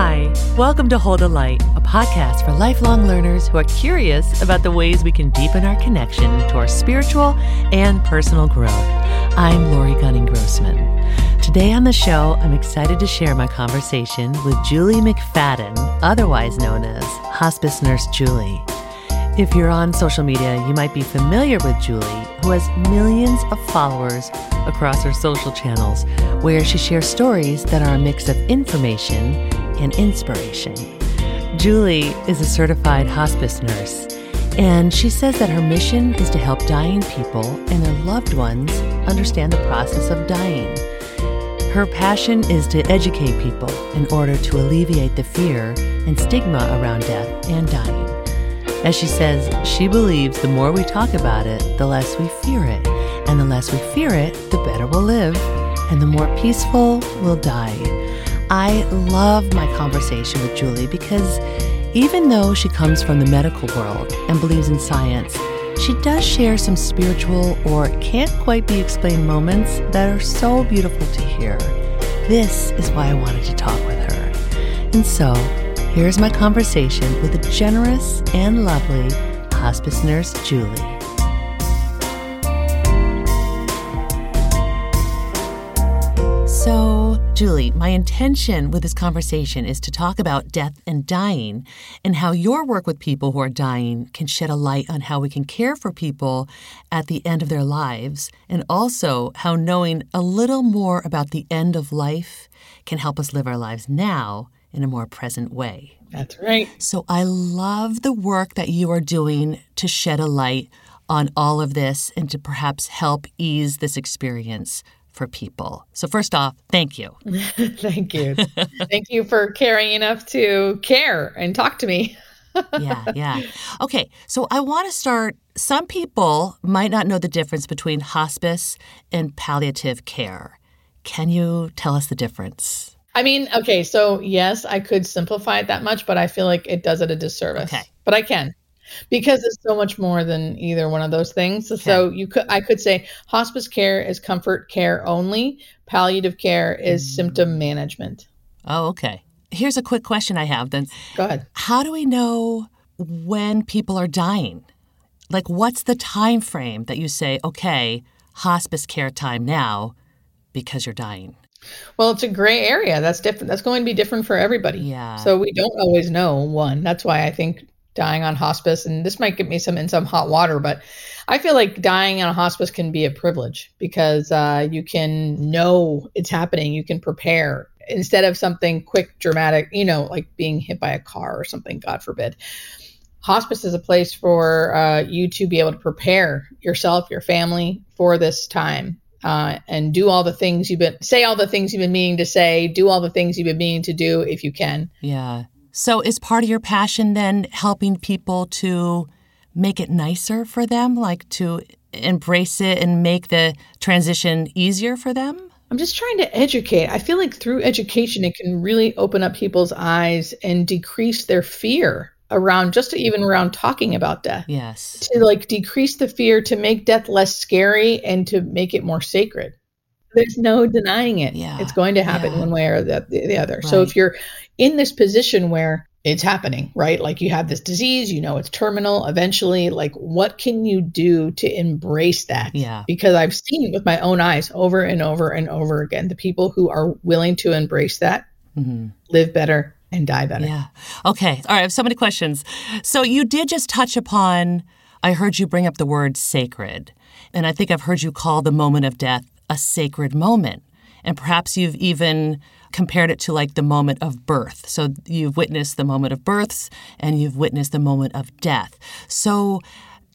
Hi, welcome to Hold a Light, a podcast for lifelong learners who are curious about the ways we can deepen our connection to our spiritual and personal growth. I'm Laurie Gunning Grossman. Today on the show, I'm excited to share my conversation with Julie McFadden, otherwise known as Hospice Nurse Julie. If you're on social media, you might be familiar with Julie, who has millions of followers across her social channels, where she shares stories that are a mix of information and inspiration. Julie is a certified hospice nurse, and she says that her mission is to help dying people and their loved ones understand the process of dying. Her passion is to educate people in order to alleviate the fear and stigma around death and dying. As she says, she believes the more we talk about it, the less we fear it. And the less we fear it, the better we'll live, and the more peaceful we'll die. I love my conversation with Julie because even though she comes from the medical world and believes in science, she does share some spiritual or can't quite be explained moments that are so beautiful to hear. This is why I wanted to talk with her. And so, Here's my conversation with the generous and lovely hospice nurse Julie. Julie, my intention with this conversation is to talk about death and dying and how your work with people who are dying can shed a light on how we can care for people at the end of their lives, and also how knowing a little more about the end of life can help us live our lives now in a more present way. That's right. So I love the work that you are doing to shed a light on all of this and to perhaps help ease this experience for people. So, first off, thank you. thank you. thank you for caring enough to care and talk to me. yeah, yeah. Okay, so I want to start. Some people might not know the difference between hospice and palliative care. Can you tell us the difference? I mean, okay, so yes, I could simplify it that much, but I feel like it does it a disservice. Okay. But I can because it's so much more than either one of those things. Okay. So you could I could say hospice care is comfort care only, palliative care is mm. symptom management. Oh, okay. Here's a quick question I have then. Go ahead. How do we know when people are dying? Like what's the time frame that you say, okay, hospice care time now because you're dying? Well, it's a gray area. That's different. That's going to be different for everybody. Yeah. So we don't always know one. That's why I think dying on hospice, and this might get me some in some hot water, but I feel like dying on hospice can be a privilege because uh, you can know it's happening. You can prepare instead of something quick, dramatic. You know, like being hit by a car or something. God forbid. Hospice is a place for uh, you to be able to prepare yourself, your family for this time uh, and do all the things you've been say all the things you've been meaning to say do all the things you've been meaning to do if you can yeah so is part of your passion then helping people to make it nicer for them like to embrace it and make the transition easier for them i'm just trying to educate i feel like through education it can really open up people's eyes and decrease their fear around just even around talking about death. Yes. To like decrease the fear, to make death less scary and to make it more sacred. There's no denying it. Yeah. It's going to happen yeah. one way or the, the other. Right. So if you're in this position where it's happening, right? Like you have this disease, you know it's terminal eventually. Like, what can you do to embrace that? Yeah. Because I've seen it with my own eyes over and over and over again. The people who are willing to embrace that mm-hmm. live better, and die better. Yeah. Okay. All right. I have so many questions. So you did just touch upon, I heard you bring up the word sacred. And I think I've heard you call the moment of death a sacred moment. And perhaps you've even compared it to like the moment of birth. So you've witnessed the moment of births and you've witnessed the moment of death. So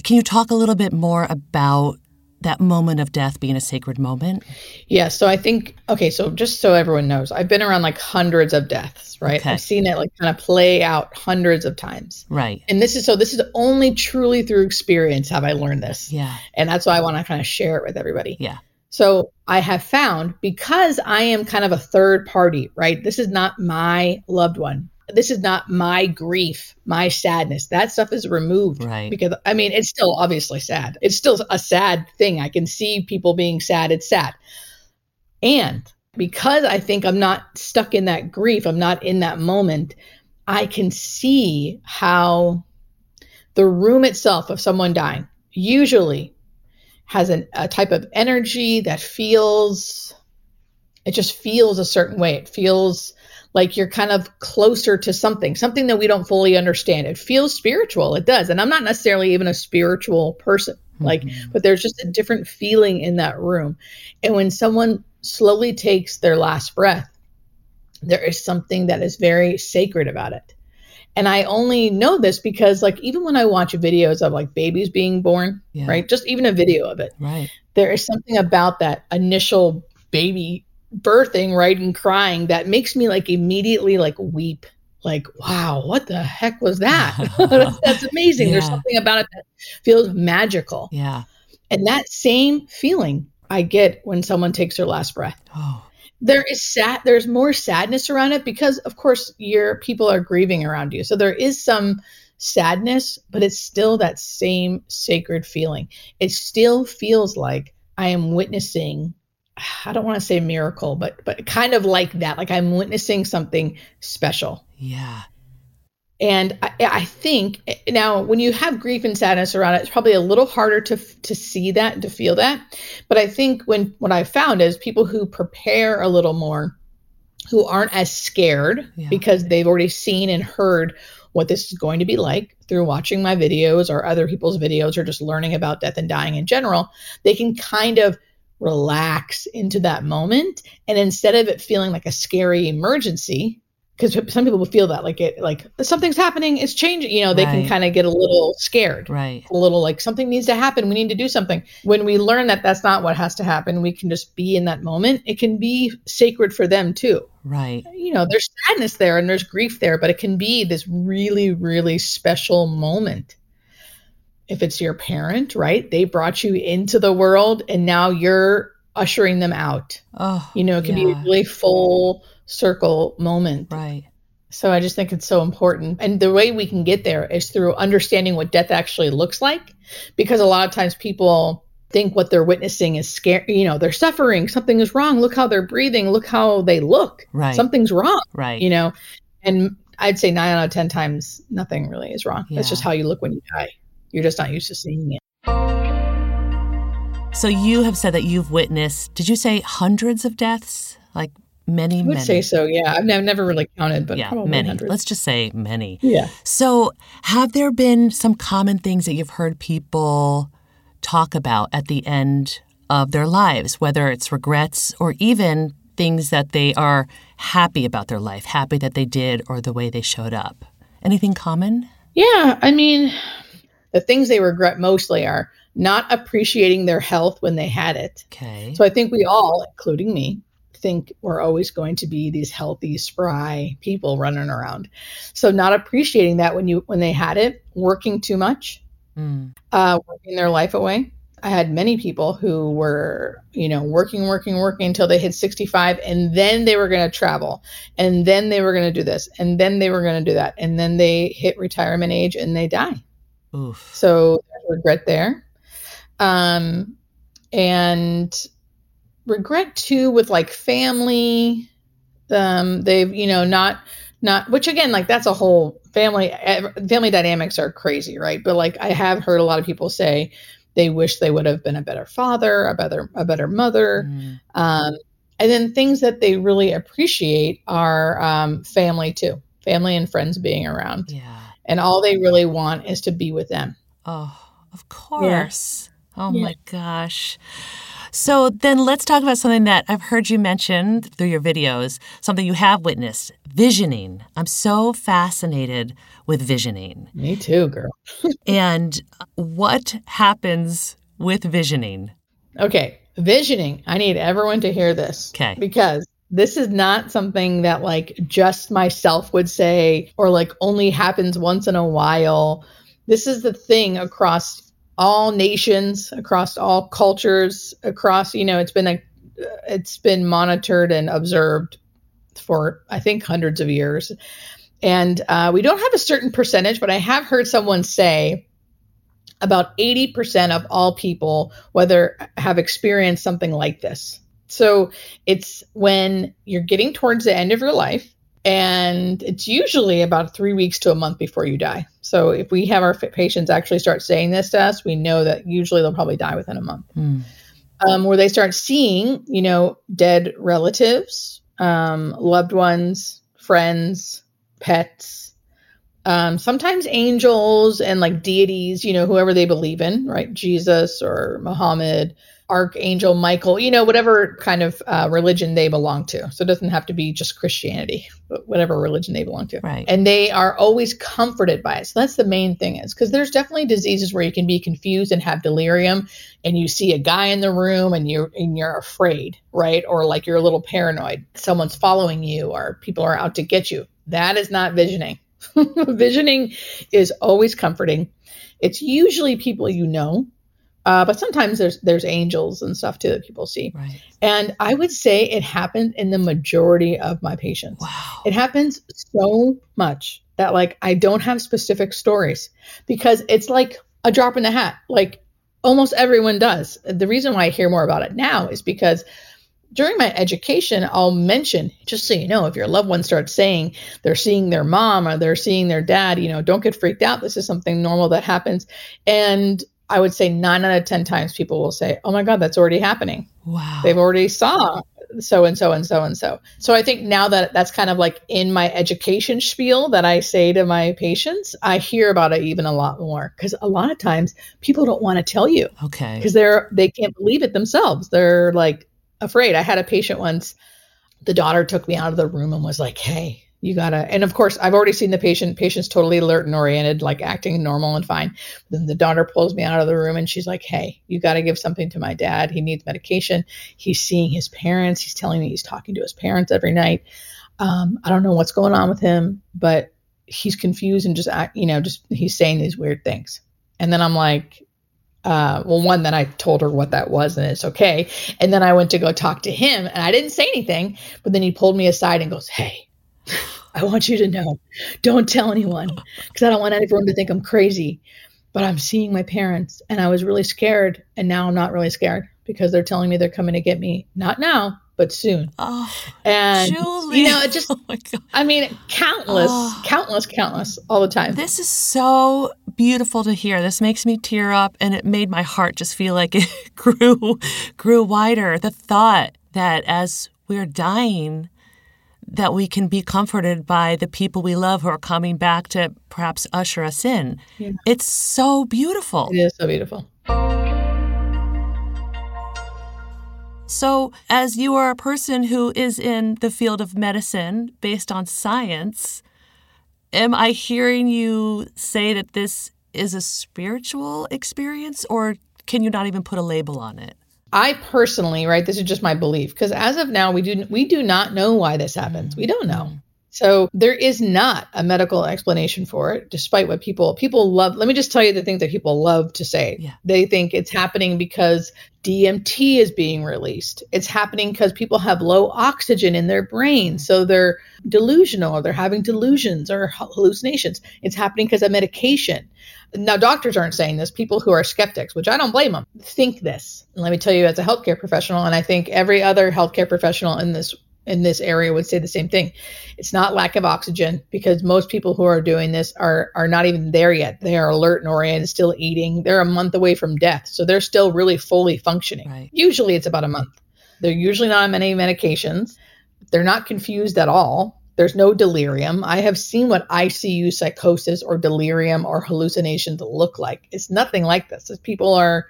can you talk a little bit more about that moment of death being a sacred moment? Yeah. So I think, okay, so just so everyone knows, I've been around like hundreds of deaths, right? Okay. I've seen it like kind of play out hundreds of times. Right. And this is so, this is only truly through experience have I learned this. Yeah. And that's why I want to kind of share it with everybody. Yeah. So I have found because I am kind of a third party, right? This is not my loved one this is not my grief, my sadness. That stuff is removed. Right. Because I mean, it's still obviously sad. It's still a sad thing. I can see people being sad. It's sad. And because I think I'm not stuck in that grief, I'm not in that moment, I can see how the room itself of someone dying usually has an, a type of energy that feels, it just feels a certain way. It feels like you're kind of closer to something, something that we don't fully understand. It feels spiritual. It does. And I'm not necessarily even a spiritual person, like, mm-hmm. but there's just a different feeling in that room. And when someone slowly takes their last breath, there is something that is very sacred about it. And I only know this because, like, even when I watch videos of like babies being born, yeah. right? Just even a video of it, right? There is something about that initial baby birthing, right, and crying that makes me like immediately like weep. Like, wow, what the heck was that? That's amazing. Yeah. There's something about it that feels magical. Yeah. And that same feeling I get when someone takes their last breath. Oh. There is sad there's more sadness around it because of course your people are grieving around you. So there is some sadness, but it's still that same sacred feeling. It still feels like I am witnessing I don't want to say miracle, but but kind of like that. Like I'm witnessing something special. Yeah. And I, I, think now when you have grief and sadness around it, it's probably a little harder to to see that and to feel that. But I think when what I found is people who prepare a little more, who aren't as scared yeah. because they've already seen and heard what this is going to be like through watching my videos or other people's videos or just learning about death and dying in general, they can kind of relax into that moment. And instead of it feeling like a scary emergency, because some people will feel that like it like something's happening it's changing you know they right. can kind of get a little scared right a little like something needs to happen we need to do something when we learn that that's not what has to happen we can just be in that moment it can be sacred for them too right you know there's sadness there and there's grief there but it can be this really really special moment if it's your parent, right? They brought you into the world and now you're ushering them out. Oh, you know, it can yeah. be really full circle moment. Right. So I just think it's so important. And the way we can get there is through understanding what death actually looks like. Because a lot of times people think what they're witnessing is scary. You know, they're suffering. Something is wrong. Look how they're breathing. Look how they look. Right. Something's wrong. Right. You know, and I'd say nine out of 10 times, nothing really is wrong. Yeah. It's just how you look when you die. You're just not used to seeing it. So you have said that you've witnessed, did you say hundreds of deaths? Like many, I would many. say so, yeah. I've never really counted, but yeah, many. Hundreds. Let's just say many. Yeah. So have there been some common things that you've heard people talk about at the end of their lives, whether it's regrets or even things that they are happy about their life, happy that they did or the way they showed up? Anything common? Yeah, I mean, the things they regret mostly are not appreciating their health when they had it. Okay. So I think we all, including me, think we're always going to be these healthy, spry people running around. So not appreciating that when you when they had it, working too much, mm. uh, working their life away. I had many people who were, you know, working, working, working until they hit 65, and then they were going to travel, and then they were going to do this, and then they were going to do that, and then they hit retirement age and they die. Oof. So regret there. Um, and regret too with like family. Um, they've, you know, not, not, which again, like that's a whole family, family dynamics are crazy, right? But like I have heard a lot of people say they wish they would have been a better father, a better, a better mother. Mm. Um, and then things that they really appreciate are um, family too, family and friends being around. Yeah and all they really want is to be with them. Oh, of course. Yeah. Oh yeah. my gosh. So then let's talk about something that I've heard you mention through your videos, something you have witnessed visioning. I'm so fascinated with visioning. Me too, girl. and what happens with visioning? Okay, visioning. I need everyone to hear this. Okay. Because this is not something that like just myself would say or like only happens once in a while. This is the thing across all nations, across all cultures, across, you know, it's been a it's been monitored and observed for I think hundreds of years. And uh, we don't have a certain percentage, but I have heard someone say about 80% of all people, whether have experienced something like this So it's when you're getting towards the end of your life, and it's usually about three weeks to a month before you die. So if we have our patients actually start saying this to us, we know that usually they'll probably die within a month. Mm. Um, where they start seeing, you know, dead relatives, um, loved ones, friends, pets, um, sometimes angels and like deities, you know, whoever they believe in, right? Jesus or Muhammad, Archangel Michael, you know, whatever kind of uh, religion they belong to. So it doesn't have to be just Christianity, but whatever religion they belong to. Right. And they are always comforted by it. So that's the main thing is because there's definitely diseases where you can be confused and have delirium and you see a guy in the room and you're and you're afraid, right? Or like you're a little paranoid. Someone's following you or people are out to get you. That is not visioning. visioning is always comforting. It's usually people you know uh, but sometimes there's there's angels and stuff too that people see. Right. And I would say it happened in the majority of my patients. Wow. It happens so much that like I don't have specific stories because it's like a drop in the hat. Like almost everyone does. The reason why I hear more about it now is because during my education, I'll mention, just so you know, if your loved one starts saying they're seeing their mom or they're seeing their dad, you know, don't get freaked out. This is something normal that happens. And I would say nine out of 10 times people will say, Oh my God, that's already happening. Wow. They've already saw so and so and so and so. So I think now that that's kind of like in my education spiel that I say to my patients, I hear about it even a lot more because a lot of times people don't want to tell you. Okay. Because they're they can't believe it themselves. They're like afraid. I had a patient once. The daughter took me out of the room and was like, "Hey, you gotta and of course i've already seen the patient. Patient's totally alert and oriented like acting normal and fine. Then the daughter pulls me out of the room and she's like hey you gotta give something to my dad. He needs medication. He's seeing his parents. He's telling me he's talking to his parents every night. Um, i don't know what's going on with him but he's confused and just you know just he's saying these weird things. And then i'm like uh, well, one, then I told her what that was and it's okay. And then I went to go talk to him and I didn't say anything, but then he pulled me aside and goes, Hey, I want you to know, don't tell anyone because I don't want anyone to think I'm crazy. But I'm seeing my parents and I was really scared. And now I'm not really scared because they're telling me they're coming to get me. Not now, but soon. Oh, and Julie. you know, it just, oh I mean, countless, oh, countless, countless all the time. This is so beautiful to hear. This makes me tear up and it made my heart just feel like it grew, grew wider. The thought that as we're dying, that we can be comforted by the people we love who are coming back to perhaps usher us in. Yeah. It's so beautiful. It is so beautiful. So, as you are a person who is in the field of medicine based on science, am I hearing you say that this is a spiritual experience, or can you not even put a label on it? I personally, right, this is just my belief because as of now we do we do not know why this happens. We don't know. So there is not a medical explanation for it, despite what people people love. Let me just tell you the things that people love to say. Yeah. They think it's happening because DMT is being released. It's happening because people have low oxygen in their brain, so they're delusional or they're having delusions or hallucinations. It's happening because of medication. Now, doctors aren't saying this. People who are skeptics, which I don't blame them, think this. And let me tell you, as a healthcare professional, and I think every other healthcare professional in this in this area would say the same thing. It's not lack of oxygen because most people who are doing this are are not even there yet. They are alert and oriented, still eating. They're a month away from death, so they're still really fully functioning. Right. Usually, it's about a month. They're usually not on many medications. They're not confused at all. There's no delirium. I have seen what ICU psychosis or delirium or hallucinations look like. It's nothing like this. People are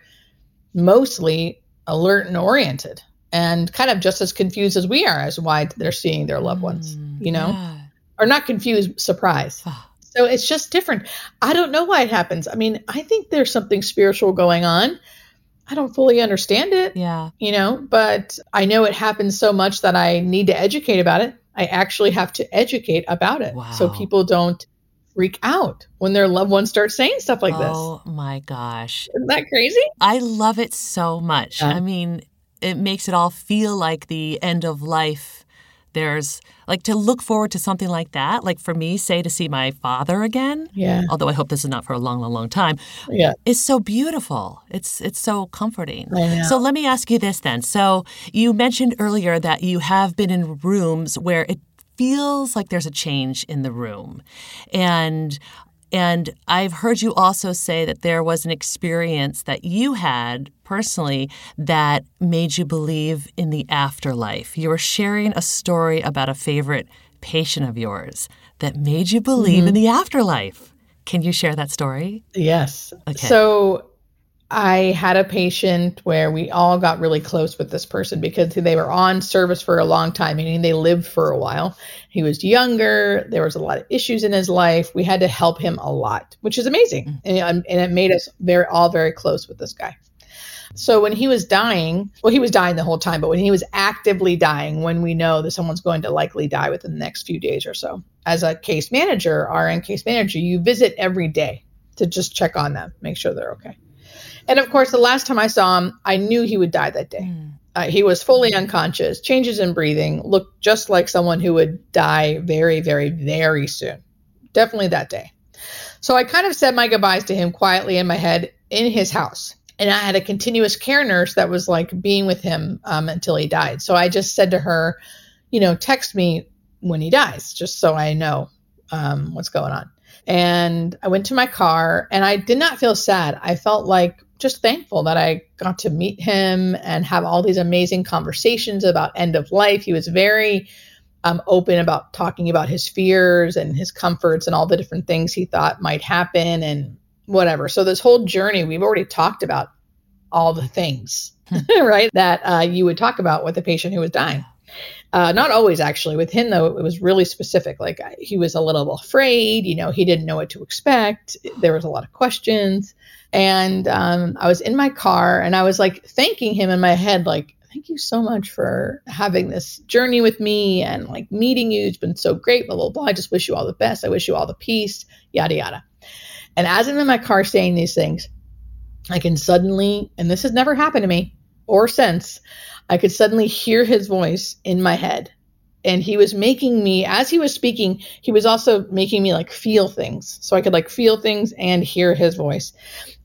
mostly alert and oriented and kind of just as confused as we are as why they're seeing their loved ones, mm, you know? Yeah. Or not confused, surprised. So it's just different. I don't know why it happens. I mean, I think there's something spiritual going on. I don't fully understand it. Yeah. You know, but I know it happens so much that I need to educate about it. I actually have to educate about it wow. so people don't freak out when their loved ones start saying stuff like oh, this. Oh my gosh. Isn't that crazy? I love it so much. Yeah. I mean, it makes it all feel like the end of life there's like to look forward to something like that. Like for me, say to see my father again. Yeah. Although I hope this is not for a long, long, long time. Yeah. It's so beautiful. It's it's so comforting. Know. So let me ask you this then. So you mentioned earlier that you have been in rooms where it feels like there's a change in the room. And and I've heard you also say that there was an experience that you had personally that made you believe in the afterlife. You were sharing a story about a favorite patient of yours that made you believe Mm-hmm. in the afterlife. Can you share that story? Yes. Okay. So I had a patient where we all got really close with this person because they were on service for a long time, meaning they lived for a while. He was younger. There was a lot of issues in his life. We had to help him a lot, which is amazing, mm. and, um, and it made us very all very close with this guy. So when he was dying, well, he was dying the whole time, but when he was actively dying, when we know that someone's going to likely die within the next few days or so, as a case manager, RN case manager, you visit every day to just check on them, make sure they're okay. And of course, the last time I saw him, I knew he would die that day. Uh, he was fully unconscious, changes in breathing, looked just like someone who would die very, very, very soon. Definitely that day. So I kind of said my goodbyes to him quietly in my head in his house. And I had a continuous care nurse that was like being with him um, until he died. So I just said to her, you know, text me when he dies, just so I know um, what's going on. And I went to my car and I did not feel sad. I felt like just thankful that I got to meet him and have all these amazing conversations about end of life. He was very um, open about talking about his fears and his comforts and all the different things he thought might happen and whatever. So this whole journey, we've already talked about all the things, right? That uh, you would talk about with a patient who was dying. Uh, not always, actually. With him, though, it was really specific. Like I- he was a little afraid. You know, he didn't know what to expect. There was a lot of questions, and um, I was in my car, and I was like thanking him in my head, like, "Thank you so much for having this journey with me, and like meeting you. It's been so great. Blah blah blah. I just wish you all the best. I wish you all the peace. Yada yada." And as I'm in my car saying these things, I can suddenly, and this has never happened to me or since, I could suddenly hear his voice in my head. And he was making me, as he was speaking, he was also making me like feel things. So I could like feel things and hear his voice.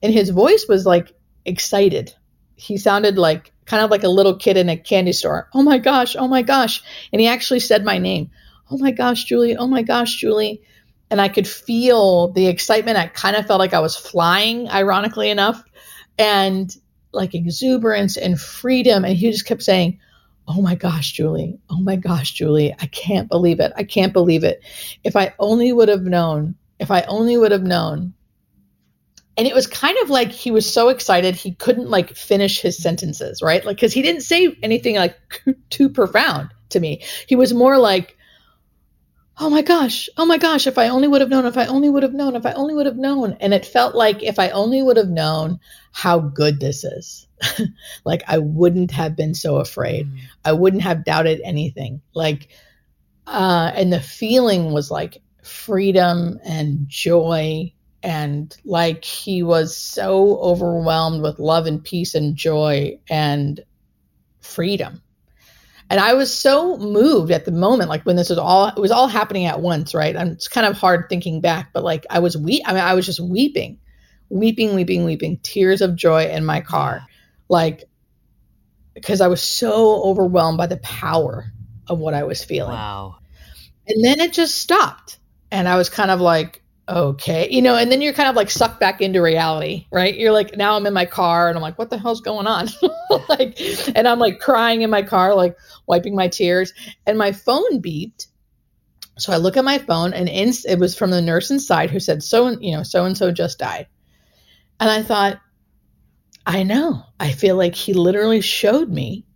And his voice was like excited. He sounded like kind of like a little kid in a candy store. Oh my gosh, oh my gosh. And he actually said my name. Oh my gosh, Julie. Oh my gosh, Julie and I could feel the excitement. I kind of felt like I was flying, ironically enough, and like exuberance and freedom. And he just kept saying, Oh my gosh, Julie. Oh my gosh, Julie. I can't believe it. I can't believe it. If I only would have known, if I only would have known. And it was kind of like he was so excited he couldn't like finish his sentences, right? Like, because he didn't say anything like too profound to me. He was more like, oh my gosh, oh my gosh, if I only would have known, if I only would have known, if I only would have known. And it felt like if I only would have known how good this is, like I wouldn't have been so afraid. I wouldn't have doubted anything. Like, uh, and the feeling was like freedom and joy. And like he was so overwhelmed with love and peace and joy and freedom and I was so moved at the moment, like when this was all, it was all happening at once, right? And it's kind of hard thinking back, but like I was weep, I mean, I was just weeping, weeping, weeping, weeping, tears of joy in my car, like because I was so overwhelmed by the power of what I was feeling. Wow. And then it just stopped, and I was kind of like, okay, you know, and then you're kind of like sucked back into reality, right? You're like, now I'm in my car, and I'm like, what the hell's going on? like, and I'm like crying in my car, like wiping my tears, and my phone beeped. So I look at my phone, and it was from the nurse inside who said, so you know, so and so just died, and I thought, I know, I feel like he literally showed me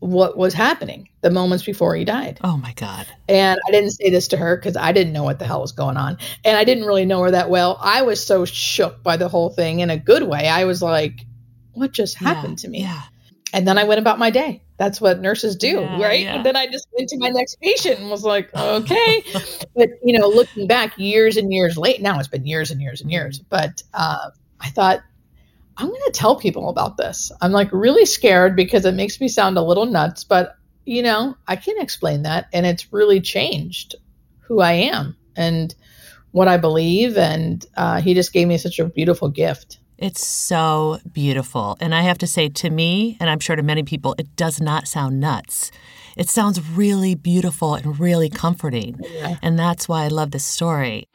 what was happening the moments before he died. Oh my God. And I didn't say this to her because I didn't know what the hell was going on. And I didn't really know her that well. I was so shook by the whole thing in a good way. I was like, what just happened Yeah, to me? Yeah. And then I went about my day. That's what nurses do, Yeah, right? yeah. And then I just went to my next patient and was like, okay. but, you know, looking back years and years late, now it's been years and years and years. But uh, I thought, I'm going to tell people about this. I'm like really scared because it makes me sound a little nuts, but you know, I can't explain that. And it's really changed who I am and what I believe. And uh, he just gave me such a beautiful gift. It's so beautiful. And I have to say, to me, and I'm sure to many people, it does not sound nuts. It sounds really beautiful and really comforting. Yeah. And that's why I love this story.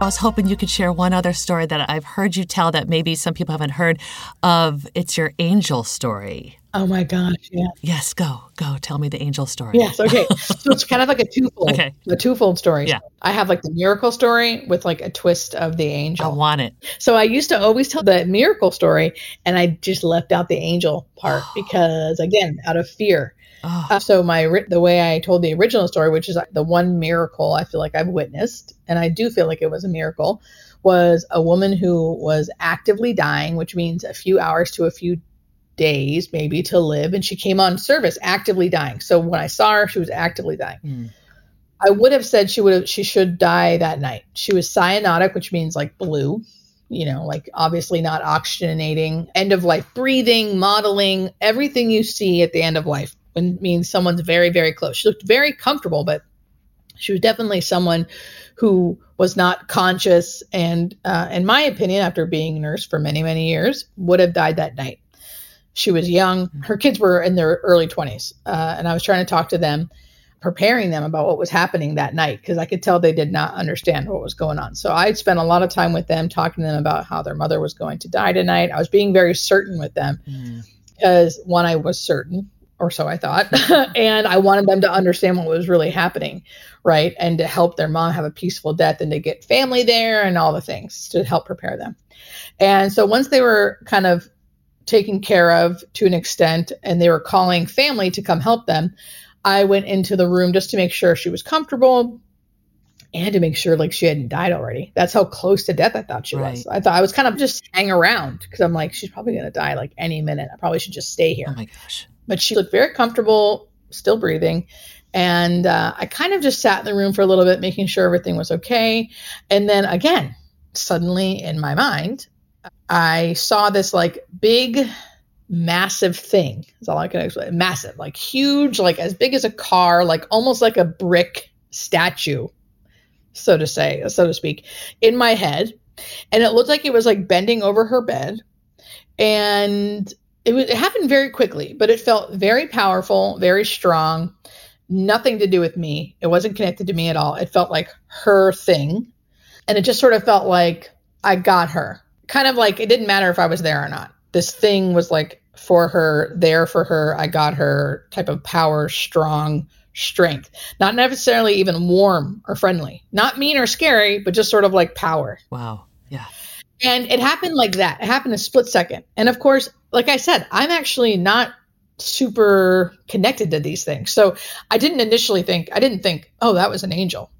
I was hoping you could share one other story that I've heard you tell that maybe some people haven't heard of. It's your angel story. Oh my gosh, yeah. Yes, go, go. Tell me the angel story. Yes, okay. so it's kind of like a twofold. Okay. A twofold story. Yeah. I have like the miracle story with like a twist of the angel. I want it. So I used to always tell the miracle story and I just left out the angel part because again, out of fear. Oh. Uh, so my the way I told the original story, which is the one miracle I feel like I've witnessed, and I do feel like it was a miracle, was a woman who was actively dying, which means a few hours to a few days maybe to live and she came on service actively dying so when i saw her she was actively dying mm. i would have said she would have she should die that night she was cyanotic which means like blue you know like obviously not oxygenating end of life breathing modeling everything you see at the end of life when means someone's very very close she looked very comfortable but she was definitely someone who was not conscious and uh, in my opinion after being a nurse for many many years would have died that night she was young. Her kids were in their early 20s. Uh, and I was trying to talk to them, preparing them about what was happening that night because I could tell they did not understand what was going on. So I spent a lot of time with them, talking to them about how their mother was going to die tonight. I was being very certain with them because, mm. one, I was certain, or so I thought. and I wanted them to understand what was really happening, right? And to help their mom have a peaceful death and to get family there and all the things to help prepare them. And so once they were kind of taken care of to an extent and they were calling family to come help them, I went into the room just to make sure she was comfortable and to make sure like she hadn't died already. That's how close to death I thought she right. was. I thought I was kind of just hang around because I'm like, she's probably going to die like any minute. I probably should just stay here. Oh my gosh. But she looked very comfortable, still breathing. And uh, I kind of just sat in the room for a little bit, making sure everything was okay. And then again, suddenly in my mind, I saw this like big, massive thing. That's all I can explain. Massive, like huge, like as big as a car, like almost like a brick statue, so to say, so to speak, in my head. And it looked like it was like bending over her bed. And it, was, it happened very quickly, but it felt very powerful, very strong. Nothing to do with me. It wasn't connected to me at all. It felt like her thing. And it just sort of felt like I got her kind of like it didn't matter if I was there or not. This thing was like for her, there for her. I got her type of power, strong strength. Not necessarily even warm or friendly. Not mean or scary, but just sort of like power. Wow. Yeah. And it happened like that. It happened a split second. And of course, like I said, I'm actually not super connected to these things. So I didn't initially think, I didn't think, oh, that was an angel.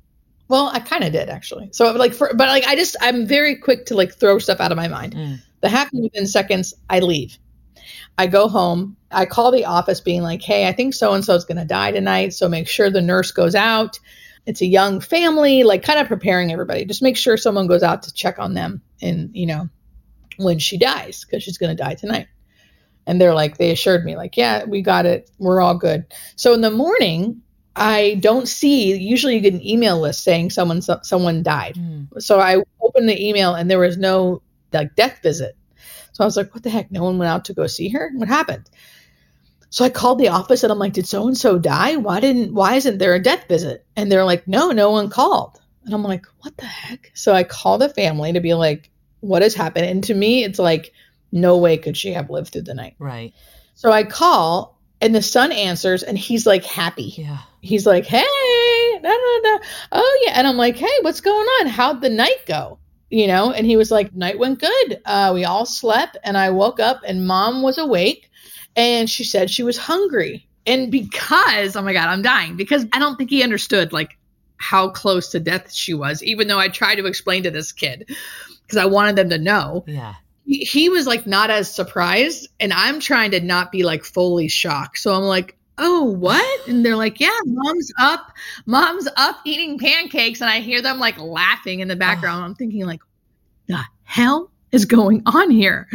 Well, I kind of did actually. So like for but like I just I'm very quick to like throw stuff out of my mind. Mm. That happens within seconds. I leave. I go home. I call the office, being like, "Hey, I think so and so is going to die tonight. So make sure the nurse goes out. It's a young family, like kind of preparing everybody. Just make sure someone goes out to check on them, and you know, when she dies, because she's going to die tonight." And they're like, they assured me, like, "Yeah, we got it. We're all good." So in the morning, I don't see. Usually, you get an email list saying someone so, someone died. Mm. So I opened the email and there was no like death visit. So I was like, "What the heck? No one went out to go see her. What happened?" So I called the office and I'm like, "Did so and so die? Why didn't? Why isn't there a death visit?" And they're like, "No, no one called." And I'm like, "What the heck?" So I call the family to be like, "What has happened?" And to me, it's like, no way could she have lived through the night. Right. So I call and the son answers and he's like happy. Yeah he's like, hey, da, da, da. oh yeah, and I'm like, hey, what's going on? How'd the night go? You know, and he was like, night went good. Uh, we all slept, and I woke up, and mom was awake, and she said she was hungry. And because, oh my God, I'm dying because I don't think he understood like how close to death she was, even though I tried to explain to this kid because I wanted them to know. Yeah. He, was like not as surprised, and I'm trying to not be like fully shocked. So I'm like, oh what and they're like yeah mom's up mom's up eating pancakes and i hear them like laughing in the background oh. i'm thinking like the hell is going on here?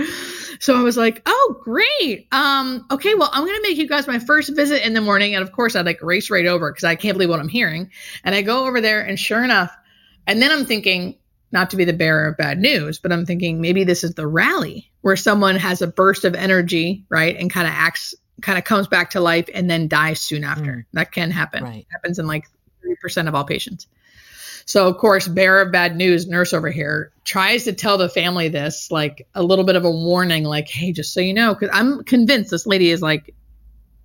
So I was like, oh, great. Um, okay, well, I'm gonna make you guys my first visit in the morning. And of course I like race right over because I can't believe what I'm hearing. And I go over there and sure enough, and then I'm thinking, not to be the bearer of bad news, but I'm thinking maybe this is the rally where someone has a burst of energy, right? And kind of acts kind of comes back to life and then dies soon after. Mm. That can happen. Right. It happens in like 30% of all patients. So, of course, bearer of bad news, nurse over here, tries to tell the family this, like a little bit of a warning, like, hey, just so you know, because I'm convinced this lady is like,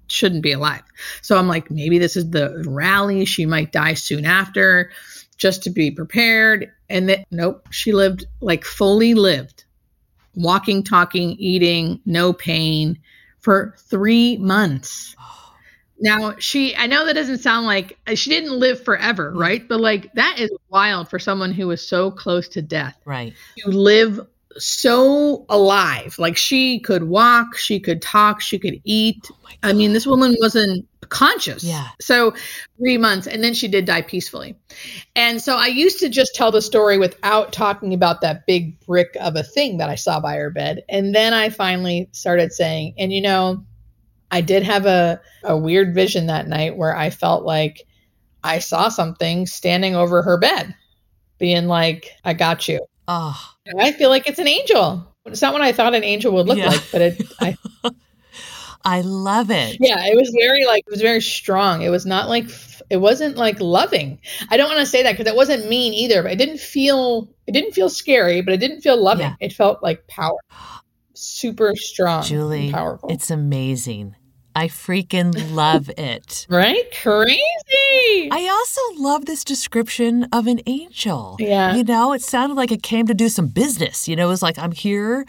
shouldn't be alive. So I'm like, maybe this is the rally. She might die soon after, just to be prepared. And that, nope, she lived like fully lived, walking, talking, eating, no pain for three months. Now, she, I know that doesn't sound like uh, she didn't live forever, right? But like that is wild for someone who was so close to death. Right. To live so alive. Like she could walk, she could talk, she could eat. Oh I mean, this woman wasn't conscious. Yeah. So three months, and then she did die peacefully. And so I used to just tell the story without talking about that big brick of a thing that I saw by her bed. And then I finally started saying, and you know, I did have a, a weird vision that night where I felt like I saw something standing over her bed, being like, I got you. Oh. I feel like it's an angel. It's not what I thought an angel would look yeah. like, but it, I, I love it. Yeah, it was very like it was very strong. It was not like it wasn't like loving. I don't want to say that because it wasn't mean either, but it didn't feel it didn't feel scary, but it didn't feel loving. Yeah. It felt like power. Super strong. Julie, powerful. It's amazing. I freaking love it. right? Crazy. I also love this description of an angel. Yeah. You know, it sounded like it came to do some business. You know, it was like, I'm here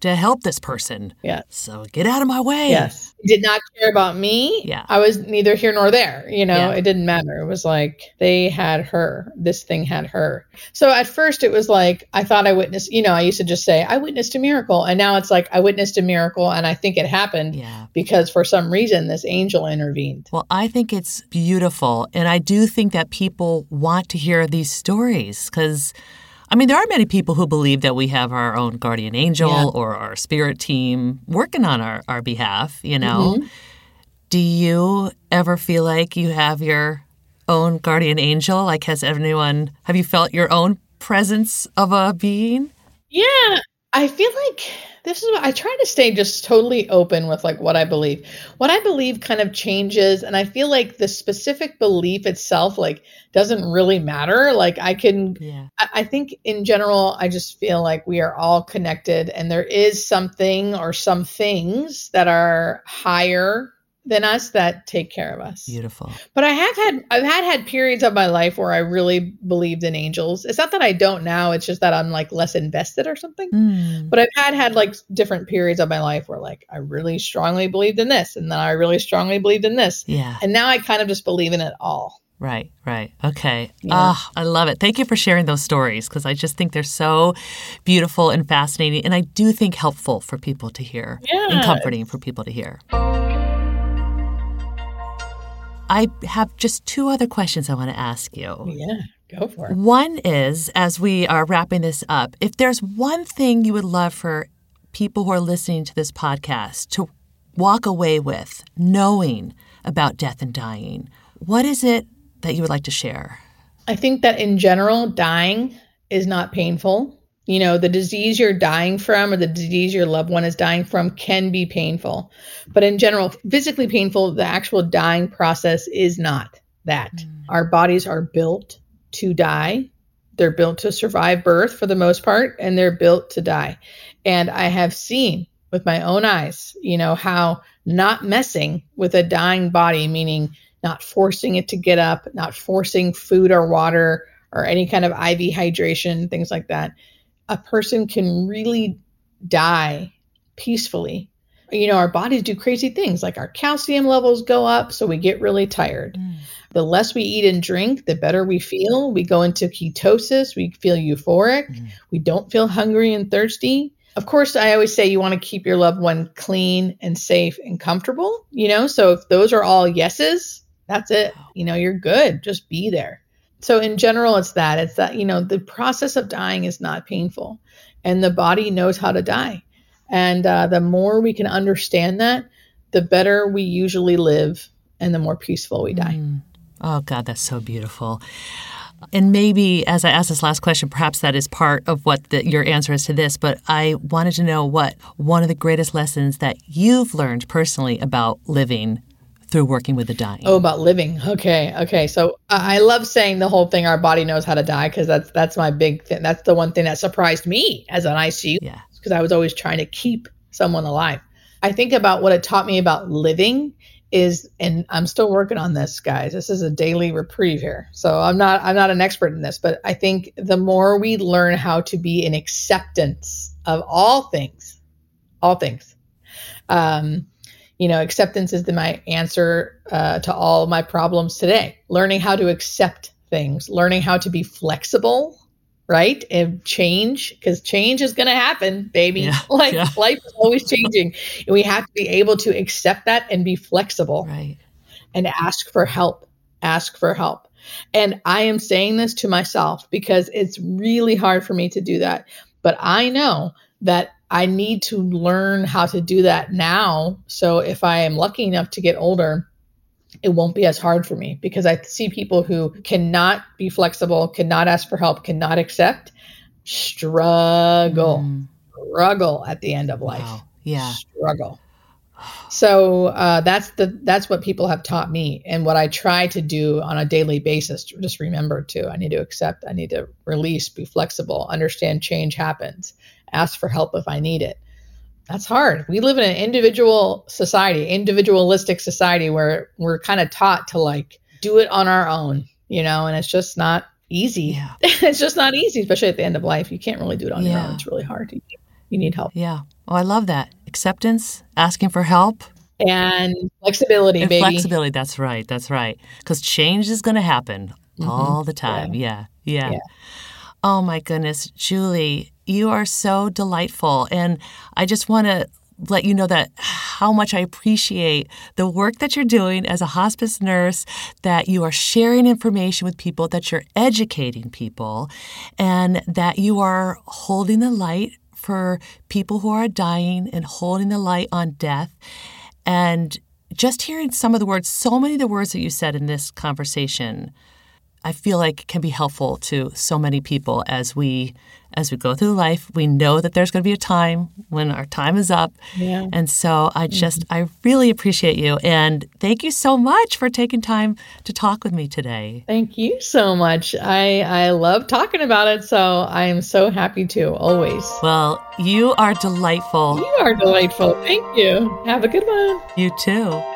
to help this person. Yeah. So get out of my way. Yes. Did not care about me. Yeah. I was neither here nor there. You know, yeah. it didn't matter. It was like they had her. This thing had her. So at first it was like I thought I witnessed, you know, I used to just say, I witnessed a miracle. And now it's like I witnessed a miracle and I think it happened yeah. because for some reason this angel intervened. Well, I think it's beautiful. And I do think that people want to hear these stories because I mean, there are many people who believe that we have our own guardian angel yeah. or our spirit team working on our, our behalf, you know. Mm-hmm. Do you ever feel like you have your own guardian angel? Like, has anyone, have you felt your own presence of a being? Yeah, I feel like this is what I try to stay just totally open with like what I believe. What I believe kind of changes and I feel like the specific belief itself like doesn't really matter. Like I can yeah. I, I think in general I just feel like we are all connected and there is something or some things that are higher than us that take care of us. Beautiful. But I have had I've had had periods of my life where I really believed in angels. It's not that I don't now, it's just that I'm like less invested or something. Mm. But I've had had like different periods of my life where like I really strongly believed in this and then I really strongly believed in this. Yeah. And now I kind of just believe in it all. Right, right. Okay. Ah, yeah. oh, I love it. Thank you for sharing those stories because I just think they're so beautiful and fascinating and I do think helpful for people to hear yeah. and comforting for people to hear. I have just two other questions I want to ask you. Yeah, go for it. One is as we are wrapping this up, if there's one thing you would love for people who are listening to this podcast to walk away with, knowing about death and dying, what is it that you would like to share? I think that in general, dying is not painful you know the disease you're dying from or the disease your loved one is dying from can be painful. But in general physically painful the actual dying process is not that. Mm. our bodies are built to die. They're built to survive birth for the most part and they're built to die. And i have seen with my own eyes you know how not messing with a dying body meaning not forcing it to get up not forcing food or water or any kind of iv hydration things like that a person can really die peacefully. You know, our bodies do crazy things like our calcium levels go up, so we get really tired. Mm. The less we eat and drink, the better we feel. We go into ketosis, we feel euphoric, mm. we don't feel hungry and thirsty. Of course, I always say you want to keep your loved one clean and safe and comfortable, you know? So if those are all yeses, that's it. You know, you're good. Just be there. So in general, it's that. It's that, you know, the process of dying is not painful. and the body knows how to die. And uh, the more we can understand that, the better we usually live and the more peaceful we die. Mm. Oh, God, that's so beautiful. And maybe as I ask this last question, perhaps that is part of what the, your answer is to this, but I wanted to know what one of the greatest lessons that you've learned personally about living through working with the dying. Oh, about living. Okay, okay. So I love saying the whole thing. Our body knows how to die because that's that's my big thing. That's the one thing that surprised me as an ICU. Yeah. Because I was always trying to keep someone alive. I think about what it taught me about living is and I'm still working on this guys. This is a daily reprieve here. So I'm not I'm not an expert in this, but I think the more we learn how to be in acceptance of all things, all things. Um you know, acceptance is the, my answer uh, to all my problems today. Learning how to accept things, learning how to be flexible, right? And change, because change is going to happen, baby. Yeah, like yeah. life is always changing. and we have to be able to accept that and be flexible. Right. And ask for help. Ask for help. And I am saying this to myself because it's really hard for me to do that. But I know that I need to learn how to do that now. So if I am lucky enough to get older, it won't be as hard for me because I see people who cannot be flexible, cannot ask for help, cannot accept, struggle, mm. struggle at the end of life. Wow. Yeah. Struggle. So uh, that's the that's what people have taught me, and what I try to do on a daily basis. Just remember to I need to accept, I need to release, be flexible, understand change happens, ask for help if I need it. That's hard. We live in an individual society, individualistic society where we're kind of taught to like do it on our own, you know, and it's just not easy. Yeah. it's just not easy, especially at the end of life. You can't really do it on yeah. your own. It's really hard. You, you need help. Yeah. Oh, I love that. Acceptance, asking for help. And flexibility, and baby. Flexibility, that's right. That's right. Because change is going to happen mm-hmm. all the time. Yeah. Yeah. yeah. yeah. Oh, my goodness. Julie, you are so delightful. And I just want to let you know that how much I appreciate the work that you're doing as a hospice nurse, that you are sharing information with people, that you're educating people, and that you are holding the light for people who are dying and holding the light on death. And just hearing some of the words, so many of the words that you said in this conversation I feel like can be helpful to so many people as we as we go through life. We know that there's going to be a time when our time is up. Yeah. And so I just mm-hmm. I really appreciate you and thank you so much for taking time to talk with me today. Thank you so much. I I love talking about it, so I am so happy to always. Well, you are delightful. You are delightful. Thank you. Have a good one. You too.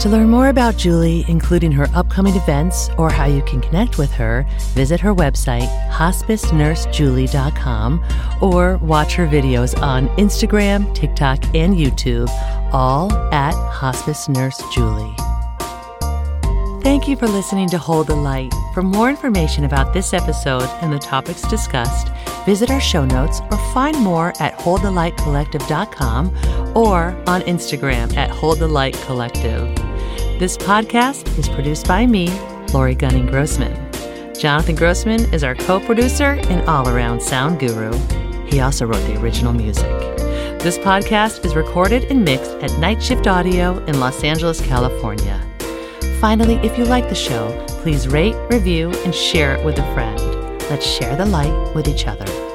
To learn more about Julie, including her upcoming events or how you can connect with her, visit her website, hospicenursejulie.com, or watch her videos on Instagram, TikTok, and YouTube, all at Hospice Nurse Julie. Thank you for listening to Hold the Light. For more information about this episode and the topics discussed, visit our show notes or find more at holdthelightcollective.com or on Instagram at Hold the Light Collective. This podcast is produced by me, Laurie Gunning Grossman. Jonathan Grossman is our co producer and all around sound guru. He also wrote the original music. This podcast is recorded and mixed at Night Shift Audio in Los Angeles, California. Finally, if you like the show, please rate, review, and share it with a friend. Let's share the light with each other.